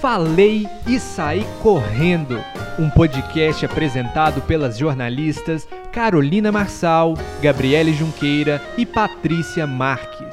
Falei e Saí Correndo, um podcast apresentado pelas jornalistas Carolina Marçal, Gabriele Junqueira e Patrícia Marques.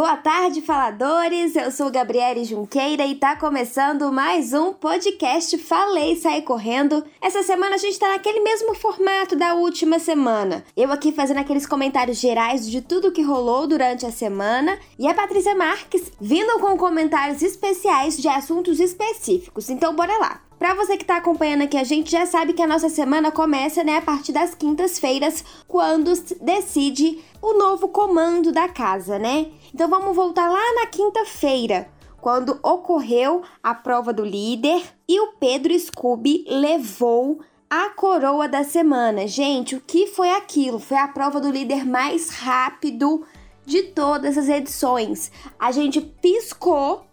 Boa tarde, faladores! Eu sou Gabriele Junqueira e tá começando mais um podcast Falei Sair Correndo. Essa semana a gente tá naquele mesmo formato da última semana. Eu aqui fazendo aqueles comentários gerais de tudo que rolou durante a semana e a Patrícia Marques vindo com comentários especiais de assuntos específicos. Então bora lá! Para você que está acompanhando aqui, a gente já sabe que a nossa semana começa, né, a partir das quintas-feiras, quando decide o novo comando da casa, né? Então vamos voltar lá na quinta-feira, quando ocorreu a prova do líder e o Pedro Scooby levou a coroa da semana. Gente, o que foi aquilo? Foi a prova do líder mais rápido de todas as edições. A gente piscou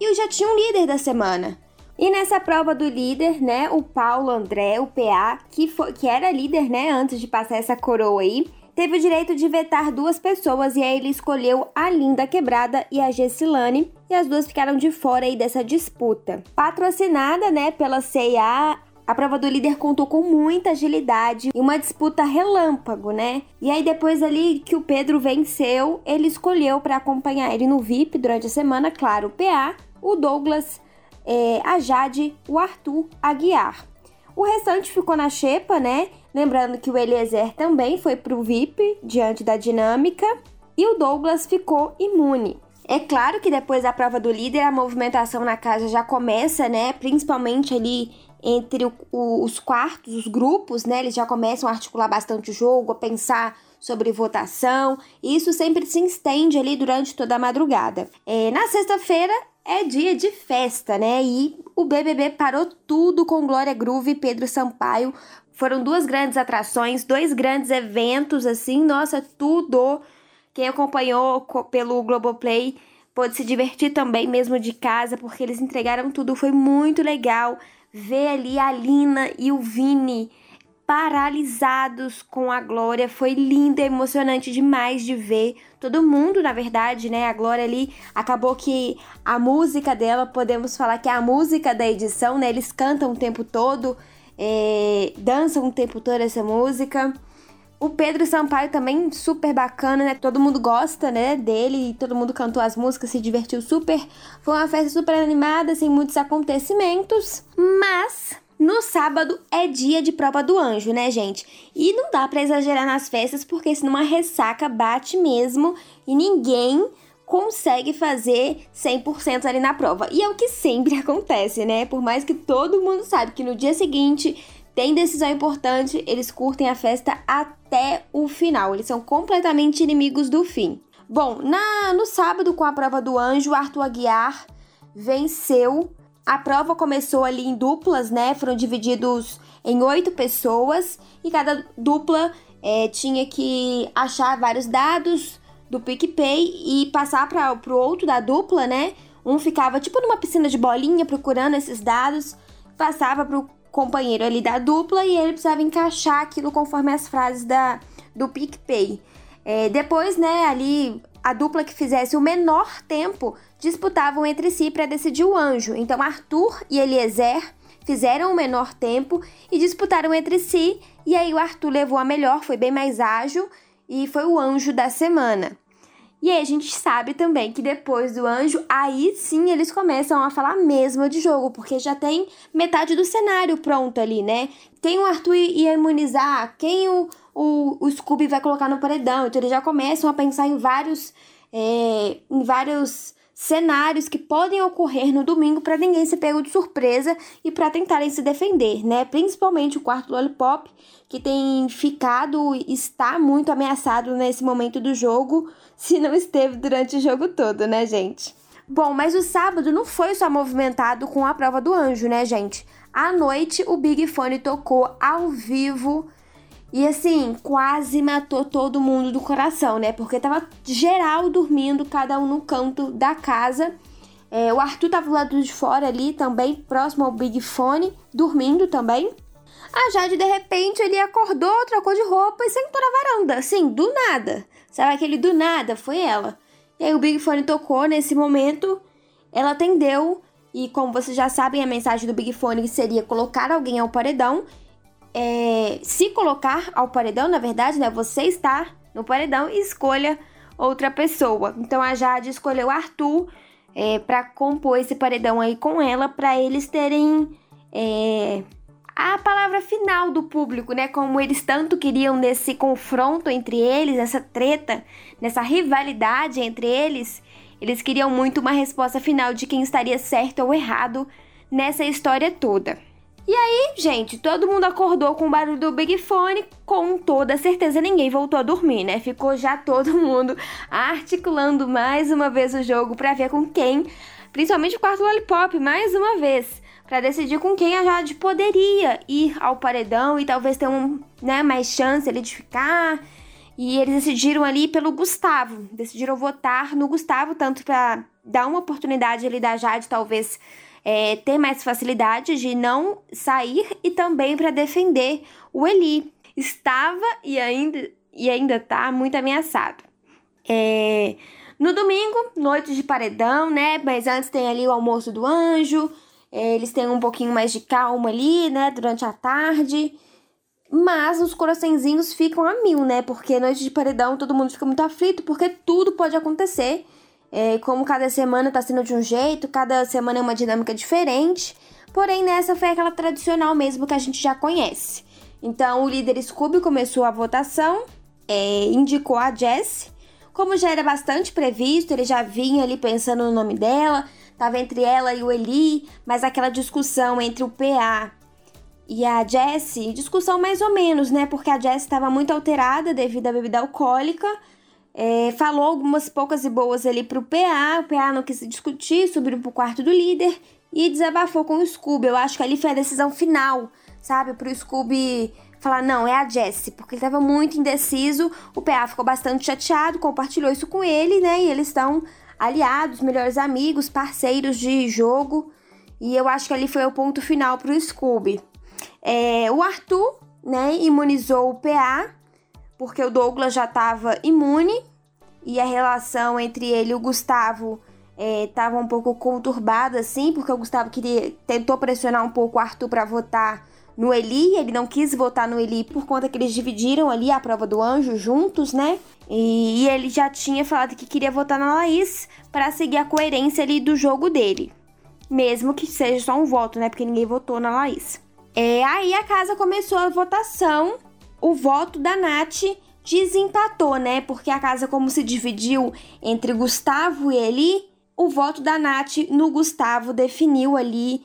e eu já tinha um líder da semana. E nessa prova do líder, né, o Paulo André, o PA, que, foi, que era líder, né, antes de passar essa coroa aí, teve o direito de vetar duas pessoas e aí ele escolheu a Linda Quebrada e a Gessilane, e as duas ficaram de fora aí dessa disputa. Patrocinada, né, pela CIA, a prova do líder contou com muita agilidade e uma disputa relâmpago, né? E aí depois ali que o Pedro venceu, ele escolheu para acompanhar ele no VIP durante a semana, claro, o PA, o Douglas é, a Jade, o Arthur, a Guiar. O restante ficou na xepa, né? Lembrando que o Eliezer também foi pro VIP diante da dinâmica e o Douglas ficou imune. É claro que depois da prova do líder a movimentação na casa já começa, né? Principalmente ali entre o, o, os quartos, os grupos, né? Eles já começam a articular bastante o jogo, a pensar sobre votação. Isso sempre se estende ali durante toda a madrugada. É, na sexta-feira é dia de festa, né? E o BBB parou tudo com Glória Groove e Pedro Sampaio. Foram duas grandes atrações, dois grandes eventos, assim, nossa, tudo. Quem acompanhou pelo Globoplay pôde se divertir também, mesmo de casa, porque eles entregaram tudo. Foi muito legal ver ali a Lina e o Vini paralisados com a Glória. Foi lindo, é emocionante demais de ver. Todo mundo, na verdade, né? A Glória ali acabou que a música dela, podemos falar que é a música da edição, né? Eles cantam o tempo todo, é, dançam o tempo todo essa música. O Pedro Sampaio também super bacana, né? Todo mundo gosta, né, dele, todo mundo cantou as músicas, se divertiu super. Foi uma festa super animada, sem muitos acontecimentos, mas no sábado é dia de prova do anjo, né, gente? E não dá para exagerar nas festas, porque senão uma ressaca bate mesmo e ninguém consegue fazer 100% ali na prova. E é o que sempre acontece, né? Por mais que todo mundo sabe que no dia seguinte tem decisão importante, eles curtem a festa até o final. Eles são completamente inimigos do fim. Bom, na no sábado com a prova do anjo, Arthur Aguiar venceu a prova começou ali em duplas, né? Foram divididos em oito pessoas e cada dupla é, tinha que achar vários dados do PicPay e passar para o outro da dupla, né? Um ficava tipo numa piscina de bolinha procurando esses dados, passava para o companheiro ali da dupla e ele precisava encaixar aquilo conforme as frases da, do PicPay. É, depois, né, ali a dupla que fizesse o menor tempo disputavam entre si para decidir o anjo. Então Arthur e Eliezer fizeram o menor tempo e disputaram entre si, e aí o Arthur levou a melhor, foi bem mais ágil e foi o anjo da semana. E aí a gente sabe também que depois do anjo, aí sim eles começam a falar mesmo de jogo, porque já tem metade do cenário pronto ali, né? Quem o Arthur ia imunizar, quem o, o, o Scooby vai colocar no paredão. Então eles já começam a pensar em vários, é, em vários cenários que podem ocorrer no domingo para ninguém ser pego de surpresa e para tentarem se defender, né? Principalmente o quarto Lollipop, que tem ficado e está muito ameaçado nesse momento do jogo, se não esteve durante o jogo todo, né, gente? Bom, mas o sábado não foi só movimentado com a prova do anjo, né, gente? À noite, o Big Fone tocou ao vivo e assim, quase matou todo mundo do coração, né? Porque tava geral dormindo, cada um no canto da casa. É, o Arthur tava do lado de fora ali também, próximo ao Big Fone, dormindo também. A Jade, de repente, ele acordou, trocou de roupa e sentou na varanda. Assim, do nada. Sabe aquele do nada? Foi ela. E aí o Big Fone tocou nesse momento. ela atendeu e, como vocês já sabem, a mensagem do Big Fone seria colocar alguém ao paredão. É, se colocar ao paredão, na verdade, né? Você está no paredão e escolha outra pessoa. Então a Jade escolheu Arthur é, para compor esse paredão aí com ela, para eles terem é, a palavra final do público, né? Como eles tanto queriam nesse confronto entre eles, essa treta, nessa rivalidade entre eles. Eles queriam muito uma resposta final de quem estaria certo ou errado nessa história toda. E aí, gente, todo mundo acordou com o barulho do Big Fone, com toda certeza ninguém voltou a dormir, né? Ficou já todo mundo articulando mais uma vez o jogo para ver com quem, principalmente o quarto Lollipop, mais uma vez, para decidir com quem a Jade poderia ir ao paredão e talvez ter um, né, mais chance ali de ficar e eles decidiram ali pelo Gustavo, decidiram votar no Gustavo, tanto para dar uma oportunidade ali da Jade, talvez é, ter mais facilidade de não sair e também para defender o Eli. Estava e ainda, e ainda tá muito ameaçado. É, no domingo, noite de paredão, né? Mas antes tem ali o almoço do anjo. É, eles têm um pouquinho mais de calma ali, né? Durante a tarde. Mas os coraçõezinhos ficam a mil, né? Porque noite de paredão todo mundo fica muito aflito, porque tudo pode acontecer. É, como cada semana tá sendo de um jeito, cada semana é uma dinâmica diferente. Porém, nessa foi aquela tradicional mesmo que a gente já conhece. Então, o líder Scooby começou a votação, é, indicou a Jess. Como já era bastante previsto, ele já vinha ali pensando no nome dela, tava entre ela e o Eli, mas aquela discussão entre o PA e a Jessie, discussão mais ou menos, né? Porque a Jessie estava muito alterada devido à bebida alcoólica. É, falou algumas poucas e boas ali pro PA. O PA não quis discutir, subiu pro quarto do líder e desabafou com o Scooby. Eu acho que ali foi a decisão final, sabe? Pro Scooby falar, não, é a Jessie, porque ele tava muito indeciso. O PA ficou bastante chateado, compartilhou isso com ele, né? E eles estão aliados, melhores amigos, parceiros de jogo. E eu acho que ali foi o ponto final pro Scooby. É, o Arthur, né, imunizou o PA, porque o Douglas já estava imune e a relação entre ele e o Gustavo estava é, um pouco conturbada, assim, porque o Gustavo queria, tentou pressionar um pouco o Arthur para votar no Eli, ele não quis votar no Eli por conta que eles dividiram ali a prova do anjo juntos, né? E, e ele já tinha falado que queria votar na Laís para seguir a coerência ali do jogo dele. Mesmo que seja só um voto, né? Porque ninguém votou na Laís. É, aí a casa começou a votação, o voto da Nath desempatou, né? Porque a casa, como se dividiu entre Gustavo e Eli, o voto da Nath no Gustavo definiu ali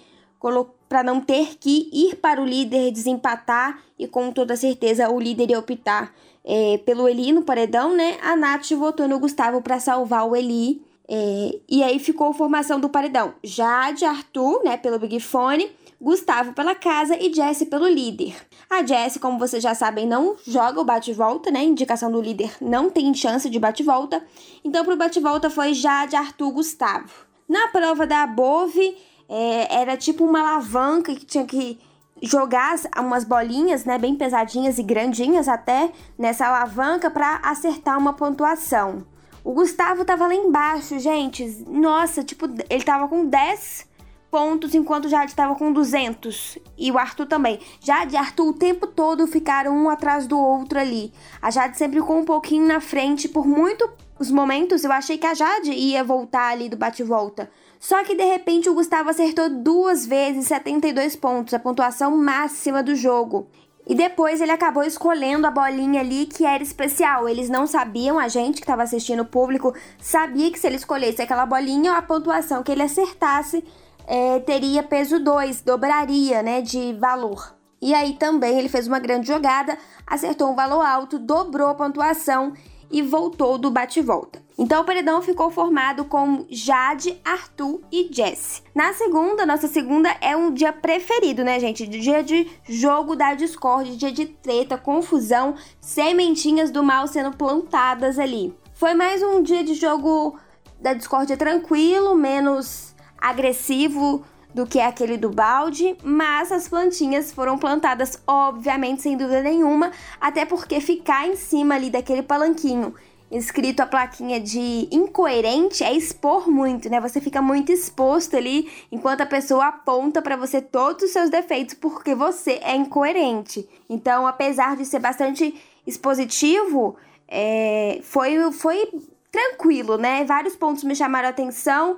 para não ter que ir para o líder desempatar e com toda certeza o líder ia optar é, pelo Eli no paredão, né? A Nath votou no Gustavo para salvar o Eli. É, e aí ficou a formação do paredão. Jade, Arthur, né, pelo Big Fone, Gustavo pela casa e Jesse pelo líder. A Jesse, como vocês já sabem, não joga o bate-volta, né? Indicação do líder não tem chance de bate-volta. Então, pro bate-volta foi Jade, Arthur, Gustavo. Na prova da Bove, é, era tipo uma alavanca que tinha que jogar umas bolinhas, né, bem pesadinhas e grandinhas até nessa alavanca para acertar uma pontuação. O Gustavo tava lá embaixo, gente. Nossa, tipo, ele tava com 10 pontos, enquanto o Jade estava com 200. E o Arthur também. Jade e Arthur o tempo todo ficaram um atrás do outro ali. A Jade sempre ficou um pouquinho na frente. Por muitos momentos eu achei que a Jade ia voltar ali do bate-volta. Só que de repente o Gustavo acertou duas vezes 72 pontos, a pontuação máxima do jogo. E depois ele acabou escolhendo a bolinha ali que era especial. Eles não sabiam, a gente que estava assistindo o público, sabia que se ele escolhesse aquela bolinha, a pontuação que ele acertasse é, teria peso 2, dobraria né, de valor. E aí também ele fez uma grande jogada, acertou um valor alto, dobrou a pontuação e voltou do bate-volta. Então o paredão ficou formado com Jade, Arthur e Jess. Na segunda, nossa segunda é um dia preferido, né, gente? Dia de jogo da Discord, dia de treta, confusão, sementinhas do mal sendo plantadas ali. Foi mais um dia de jogo da Discord tranquilo, menos agressivo do que aquele do balde, mas as plantinhas foram plantadas, obviamente, sem dúvida nenhuma, até porque ficar em cima ali daquele palanquinho escrito a plaquinha de incoerente é expor muito, né? Você fica muito exposto ali enquanto a pessoa aponta para você todos os seus defeitos porque você é incoerente. Então, apesar de ser bastante expositivo, é, foi, foi tranquilo, né? Vários pontos me chamaram a atenção,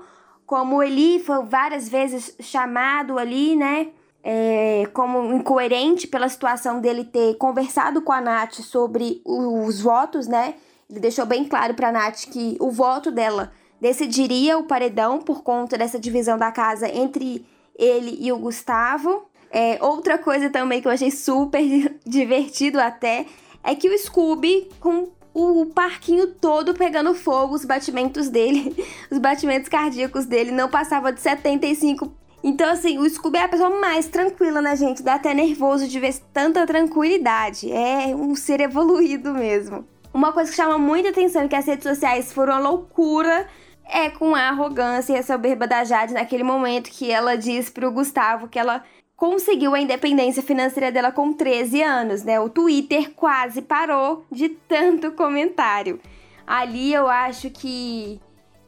como Eli foi várias vezes chamado ali, né? É, como incoerente pela situação dele ter conversado com a Nath sobre os votos, né? Ele deixou bem claro para a Nath que o voto dela decidiria o paredão por conta dessa divisão da casa entre ele e o Gustavo. É, outra coisa também que eu achei super divertido até é que o Scooby, com o parquinho todo pegando fogo, os batimentos dele, os batimentos cardíacos dele não passava de 75. Então, assim, o Scooby é a pessoa mais tranquila, né, gente? Dá até nervoso de ver tanta tranquilidade. É um ser evoluído mesmo. Uma coisa que chama muita atenção que as redes sociais foram uma loucura é com a arrogância e a soberba da Jade naquele momento que ela diz pro Gustavo que ela conseguiu a independência financeira dela com 13 anos, né? O Twitter quase parou de tanto comentário. Ali eu acho que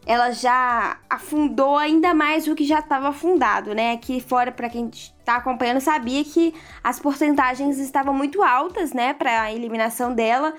ela já afundou ainda mais o que já estava afundado, né? Aqui fora, para quem está acompanhando, sabia que as porcentagens estavam muito altas, né, para a eliminação dela.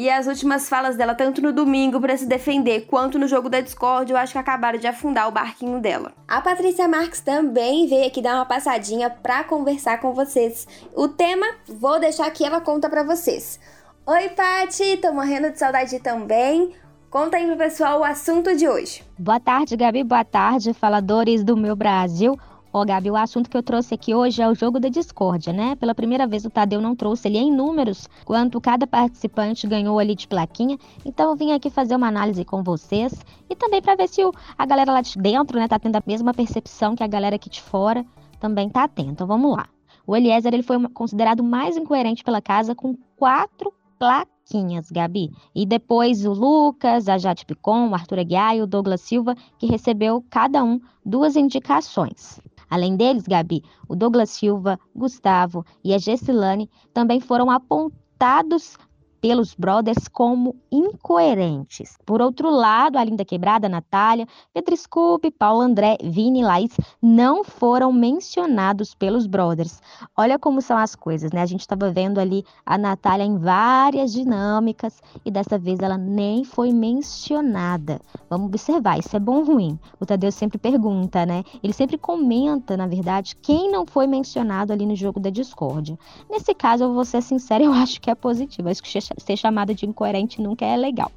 E as últimas falas dela, tanto no domingo para se defender, quanto no jogo da Discord, eu acho que acabaram de afundar o barquinho dela. A Patrícia Marques também veio aqui dar uma passadinha para conversar com vocês. O tema, vou deixar aqui, ela conta para vocês. Oi, Pati, tô morrendo de saudade também. Conta aí pro pessoal o assunto de hoje. Boa tarde, Gabi. Boa tarde, faladores do meu Brasil. Ó, Gabi, o assunto que eu trouxe aqui hoje é o jogo da discórdia, né? Pela primeira vez o Tadeu não trouxe ali em números quanto cada participante ganhou ali de plaquinha. Então eu vim aqui fazer uma análise com vocês e também para ver se o, a galera lá de dentro, né, tá tendo a mesma percepção que a galera aqui de fora também tá tendo. Então vamos lá. O Eliezer ele foi considerado mais incoerente pela casa com quatro plaquinhas, Gabi. E depois o Lucas, a Jade Picon, o Arthur Aguiar e o Douglas Silva, que recebeu cada um duas indicações. Além deles, Gabi, o Douglas Silva, Gustavo e a Gessilane também foram apontados pelos brothers como incoerentes. Por outro lado, a Linda Quebrada, Natália, Pedro Scoop, Paulo André, Vini e Laís não foram mencionados pelos brothers. Olha como são as coisas, né? A gente estava vendo ali a Natália em várias dinâmicas e dessa vez ela nem foi mencionada. Vamos observar, isso é bom ou ruim? O Tadeu sempre pergunta, né? Ele sempre comenta, na verdade, quem não foi mencionado ali no jogo da discórdia. Nesse caso, eu vou ser sincera, eu acho que é positivo. Acho que ser chamada de incoerente nunca é legal.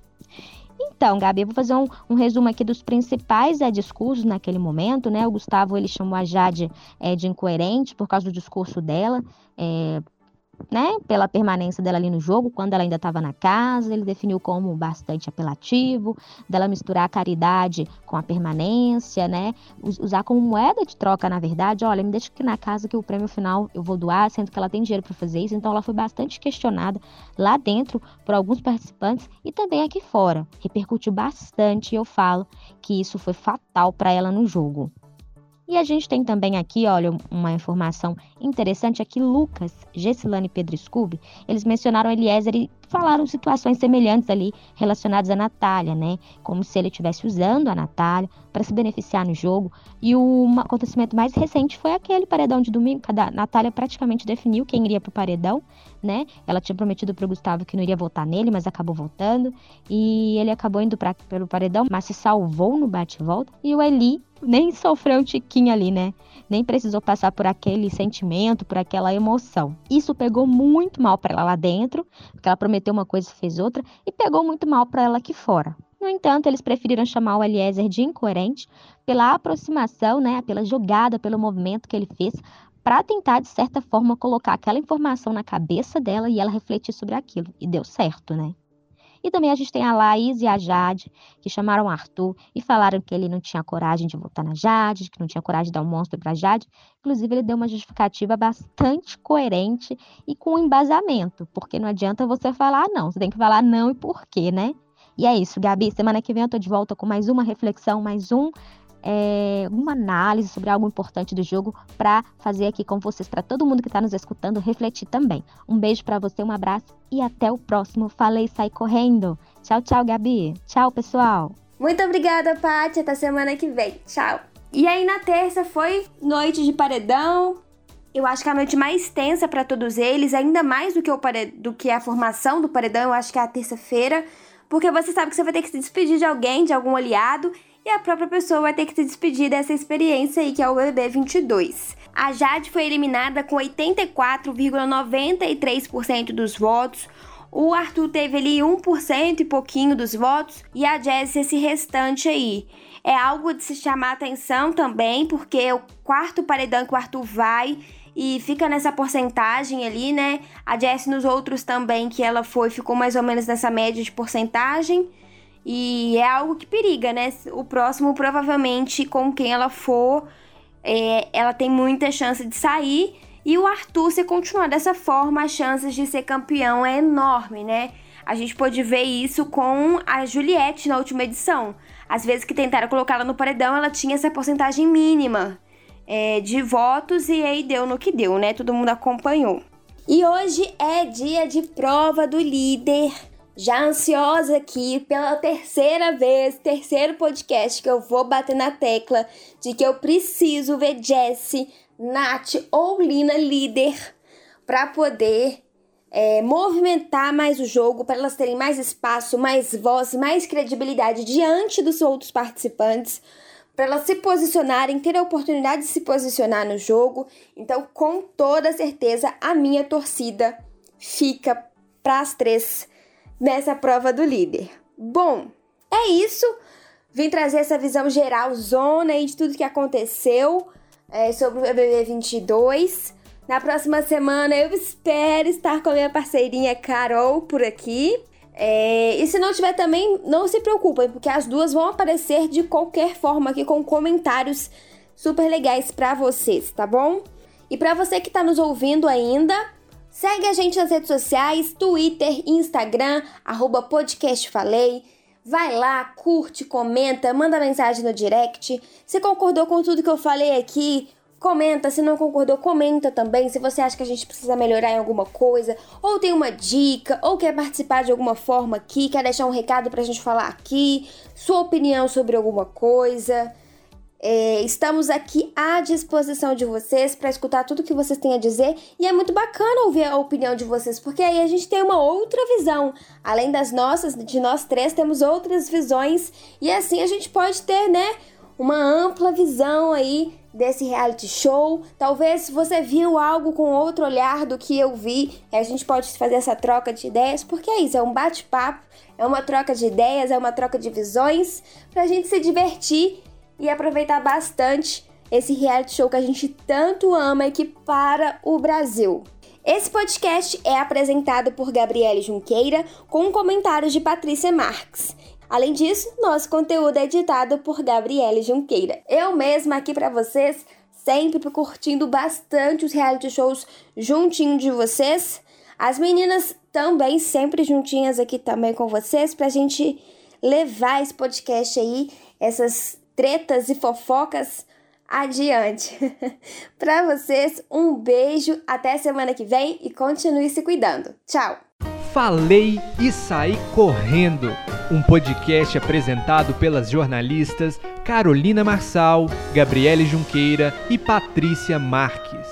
Então, Gabi, eu vou fazer um, um resumo aqui dos principais é, discursos naquele momento, né? O Gustavo, ele chamou a Jade é, de incoerente por causa do discurso dela, é, né, pela permanência dela ali no jogo, quando ela ainda estava na casa, ele definiu como bastante apelativo, dela misturar a caridade com a permanência, né, usar como moeda de troca, na verdade, olha, me deixa aqui na casa que o prêmio final eu vou doar, sendo que ela tem dinheiro para fazer isso, então ela foi bastante questionada lá dentro por alguns participantes e também aqui fora, repercutiu bastante e eu falo que isso foi fatal para ela no jogo. E a gente tem também aqui, olha, uma informação interessante aqui, Lucas, Gessilane e Pedro Scooby, eles mencionaram Eliezer e falaram situações semelhantes ali relacionadas à Natália, né? Como se ele estivesse usando a Natália para se beneficiar no jogo. E o acontecimento mais recente foi aquele paredão de domingo, que a Natália praticamente definiu quem iria para o paredão, né? Ela tinha prometido para o Gustavo que não iria votar nele, mas acabou voltando. E ele acabou indo pra, pelo paredão, mas se salvou no bate-volta. E o Eli nem sofreu um tiquinho ali, né? Nem precisou passar por aquele sentimento, por aquela emoção. Isso pegou muito mal para ela lá dentro, porque ela prometeu uma coisa e fez outra, e pegou muito mal para ela aqui fora. No entanto, eles preferiram chamar o Eliezer de incoerente pela aproximação, né, pela jogada, pelo movimento que ele fez, para tentar, de certa forma, colocar aquela informação na cabeça dela e ela refletir sobre aquilo. E deu certo, né? E também a gente tem a Laís e a Jade, que chamaram Arthur e falaram que ele não tinha coragem de votar na Jade, que não tinha coragem de dar um monstro para Jade. Inclusive, ele deu uma justificativa bastante coerente e com embasamento, porque não adianta você falar não, você tem que falar não e por quê, né? E é isso, Gabi. Semana que vem eu tô de volta com mais uma reflexão, mais um é, uma análise sobre algo importante do jogo para fazer aqui com vocês, para todo mundo que está nos escutando refletir também. Um beijo para você, um abraço e até o próximo. Falei, sai correndo. Tchau, tchau, Gabi. Tchau, pessoal. Muito obrigada, Paty. Até semana que vem. Tchau. E aí, na terça foi noite de paredão. Eu acho que é a noite mais tensa para todos eles, ainda mais do que, o pared... do que a formação do paredão. Eu acho que é a terça-feira. Porque você sabe que você vai ter que se despedir de alguém, de algum aliado, e a própria pessoa vai ter que se despedir dessa experiência aí, que é o BBB 22. A Jade foi eliminada com 84,93% dos votos. O Arthur teve ali 1% e pouquinho dos votos e a Jess esse restante aí. É algo de se chamar atenção também, porque o quarto paredão que o Arthur vai e fica nessa porcentagem ali, né? A Jess nos outros também que ela foi, ficou mais ou menos nessa média de porcentagem. E é algo que periga, né? O próximo, provavelmente, com quem ela for, é, ela tem muita chance de sair. E o Arthur, se continuar dessa forma, as chances de ser campeão é enorme, né? A gente pôde ver isso com a Juliette na última edição. Às vezes que tentaram colocá-la no paredão, ela tinha essa porcentagem mínima é, de votos e aí deu no que deu, né? Todo mundo acompanhou. E hoje é dia de prova do líder. Já ansiosa aqui pela terceira vez, terceiro podcast que eu vou bater na tecla de que eu preciso ver Jessie Nath ou Lina líder para poder é, movimentar mais o jogo, para elas terem mais espaço, mais voz, mais credibilidade diante dos outros participantes, para elas se posicionarem, ter a oportunidade de se posicionar no jogo. Então, com toda certeza, a minha torcida fica para as três nessa prova do líder. Bom, é isso. Vim trazer essa visão geral, zona aí de tudo que aconteceu é, sobre o BBB 22. Na próxima semana eu espero estar com a minha parceirinha Carol por aqui. É, e se não tiver também, não se preocupem, porque as duas vão aparecer de qualquer forma aqui com comentários super legais para vocês, tá bom? E para você que está nos ouvindo ainda, segue a gente nas redes sociais, Twitter, Instagram, podcastfalei. Vai lá, curte, comenta, manda mensagem no direct. Se concordou com tudo que eu falei aqui, comenta. Se não concordou, comenta também. Se você acha que a gente precisa melhorar em alguma coisa, ou tem uma dica, ou quer participar de alguma forma aqui, quer deixar um recado pra gente falar aqui, sua opinião sobre alguma coisa. É, estamos aqui à disposição de vocês para escutar tudo que vocês têm a dizer e é muito bacana ouvir a opinião de vocês, porque aí a gente tem uma outra visão. Além das nossas, de nós três, temos outras visões e assim a gente pode ter, né, uma ampla visão aí desse reality show. Talvez você viu algo com outro olhar do que eu vi, a gente pode fazer essa troca de ideias, porque é isso, é um bate-papo, é uma troca de ideias, é uma troca de visões, pra gente se divertir e aproveitar bastante esse reality show que a gente tanto ama e que para o Brasil. Esse podcast é apresentado por Gabriele Junqueira com comentários de Patrícia Marques. Além disso, nosso conteúdo é editado por Gabriele Junqueira. Eu mesma aqui para vocês, sempre curtindo bastante os reality shows juntinho de vocês. As meninas também sempre juntinhas aqui também com vocês pra gente levar esse podcast aí, essas tretas e fofocas adiante. Para vocês, um beijo, até semana que vem e continue se cuidando. Tchau. Falei e saí correndo. Um podcast apresentado pelas jornalistas Carolina Marçal, Gabriele Junqueira e Patrícia Marques.